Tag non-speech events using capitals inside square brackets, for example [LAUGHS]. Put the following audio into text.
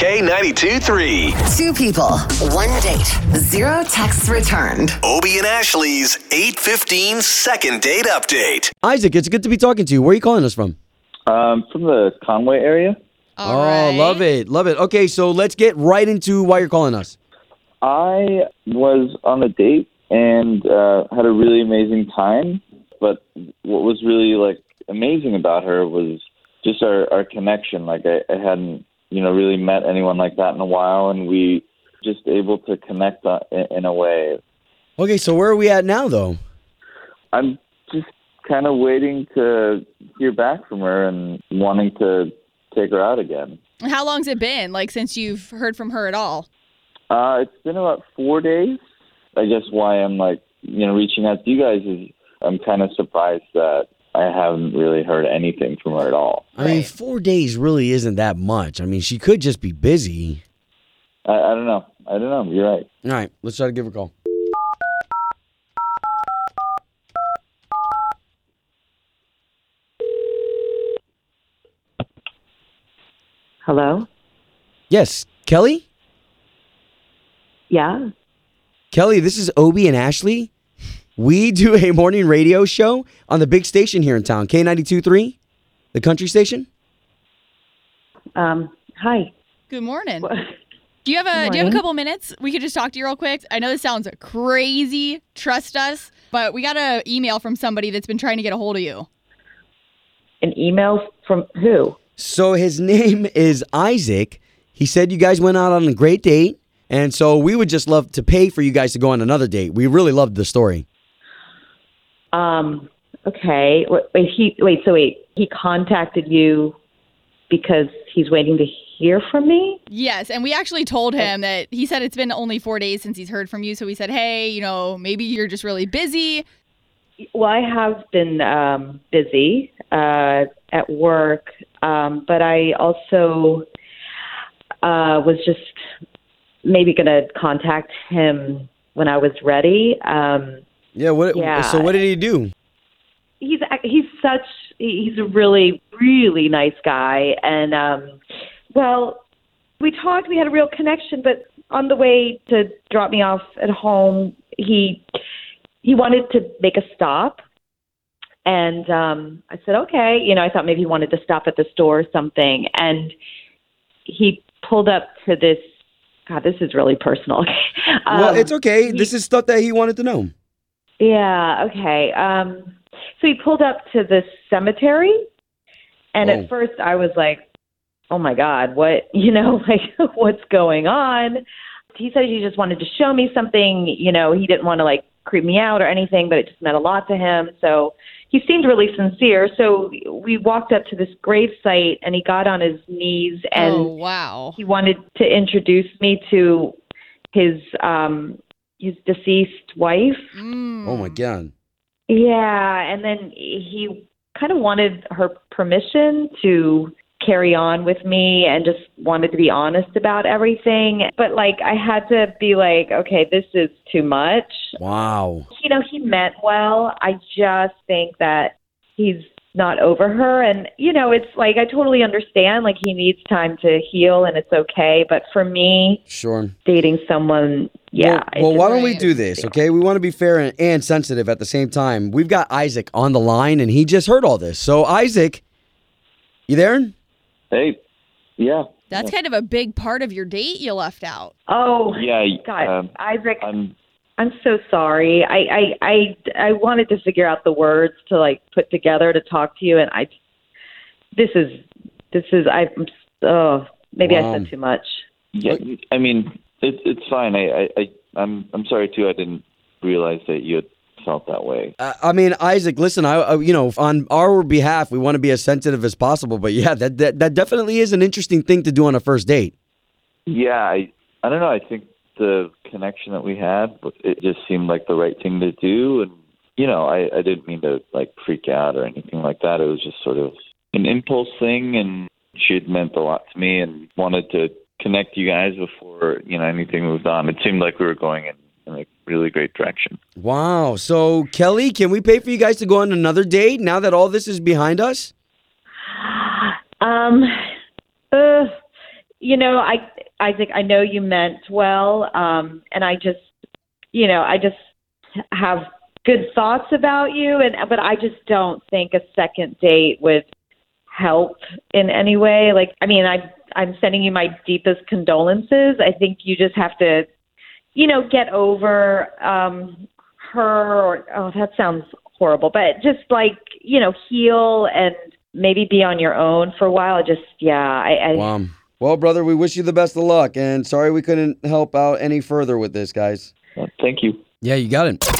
K92 3. Two people, one date, zero texts returned. Obie and Ashley's 815 second date update. Isaac, it's good to be talking to you. Where are you calling us from? Um, from the Conway area. All oh, right. love it. Love it. Okay, so let's get right into why you're calling us. I was on a date and uh, had a really amazing time. But what was really like amazing about her was just our, our connection. Like I, I hadn't, you know, really met anyone like that in a while, and we just able to connect uh, in, in a way. Okay, so where are we at now, though? I'm just kind of waiting to hear back from her and wanting to take her out again. How long's it been, like, since you've heard from her at all? Uh, it's been about four days. I guess why I'm like, you know, reaching out to you guys is I'm kind of surprised that I haven't really heard anything from her at all. I mean, four days really isn't that much. I mean, she could just be busy. I, I don't know. I don't know. You're right. All right, let's try to give her a call. Hello? Yes, Kelly? Yeah? Kelly, this is Obie and Ashley. We do a morning radio show on the big station here in town, K92.3, the country station. Um, hi. Good morning. What- Do you have a Good Do you have a couple minutes? We could just talk to you real quick. I know this sounds crazy. Trust us, but we got an email from somebody that's been trying to get a hold of you. An email from who? So his name is Isaac. He said you guys went out on a great date, and so we would just love to pay for you guys to go on another date. We really loved the story. Um, okay. Wait, he, wait, so wait, he contacted you because he's waiting to hear from me? Yes, and we actually told him that he said it's been only four days since he's heard from you. So we said, hey, you know, maybe you're just really busy. Well, I have been um, busy uh, at work, um, but I also uh, was just maybe going to contact him when I was ready. Um, Yeah. What? Yeah. So what did he do? he's he's such he's a really really nice guy and um well we talked we had a real connection but on the way to drop me off at home he he wanted to make a stop and um I said okay you know I thought maybe he wanted to stop at the store or something and he pulled up to this god this is really personal [LAUGHS] well, Um, it's okay. he- this is stuff that he wanted to know. Yeah, okay. Um so he pulled up to the cemetery and Oh. at first I was like, "Oh my god, what, [LAUGHS] you know, like what's going on?" He said he just wanted to show me something, you know, he didn't want to like creep me out or anything, but it just meant a lot to him. So he seemed really sincere. So we walked up to this grave site and he got on his knees and oh wow. he wanted to introduce me to his um his deceased wife. Mm. Oh my god. Yeah, and then he kind of wanted her permission to carry on with me and just wanted to be honest about everything. But like I had to be like, okay, this is too much. Wow. You know, he meant well. I just think that he's not over her and you know, it's like I totally understand like he needs time to heal and it's okay, but for me, Sure. dating someone, yeah. Well, well why don't we do this, okay? We want to be fair and, and sensitive at the same time. We've got Isaac on the line, and he just heard all this. So, Isaac, you there? Hey. Yeah. That's kind of a big part of your date you left out. Oh, Yeah. God, Um, Isaac, I'm. I'm so sorry. I, I I I wanted to figure out the words to like put together to talk to you, and I. This is this is I'm oh maybe I said too much. Yeah. I mean, it's it's fine. I, I, I I'm I'm sorry too. I didn't realize that you had felt that way. Uh, I mean, Isaac, listen, I, I, you know, on our behalf, we want to be as sensitive as possible. But yeah, that, that that definitely is an interesting thing to do on a first date. Yeah. I I don't know. I think the connection that we had, it just seemed like the right thing to do, and you know, I I didn't mean to like freak out or anything like that. It was just sort of an impulse thing, and she had meant a lot to me, and wanted to connect you guys before you know anything moved on. It seemed like we were going in, in a really great direction. Wow. So, Kelly, can we pay for you guys to go on another date now that all this is behind us? Um, uh, you know, I Isaac, I know you meant well, um, and I just, you know, I just have good thoughts about you, and but I just don't think a second date would help in any way. Like, I mean, I I'm sending you my deepest condolences. I think you just have to, you know, get over um, her. Or oh, that sounds horrible, but just like you know, heal and maybe be on your own for a while. Just yeah, I. I Wow. Well, brother, we wish you the best of luck, and sorry we couldn't help out any further with this, guys. Well, thank you. Yeah, you got it.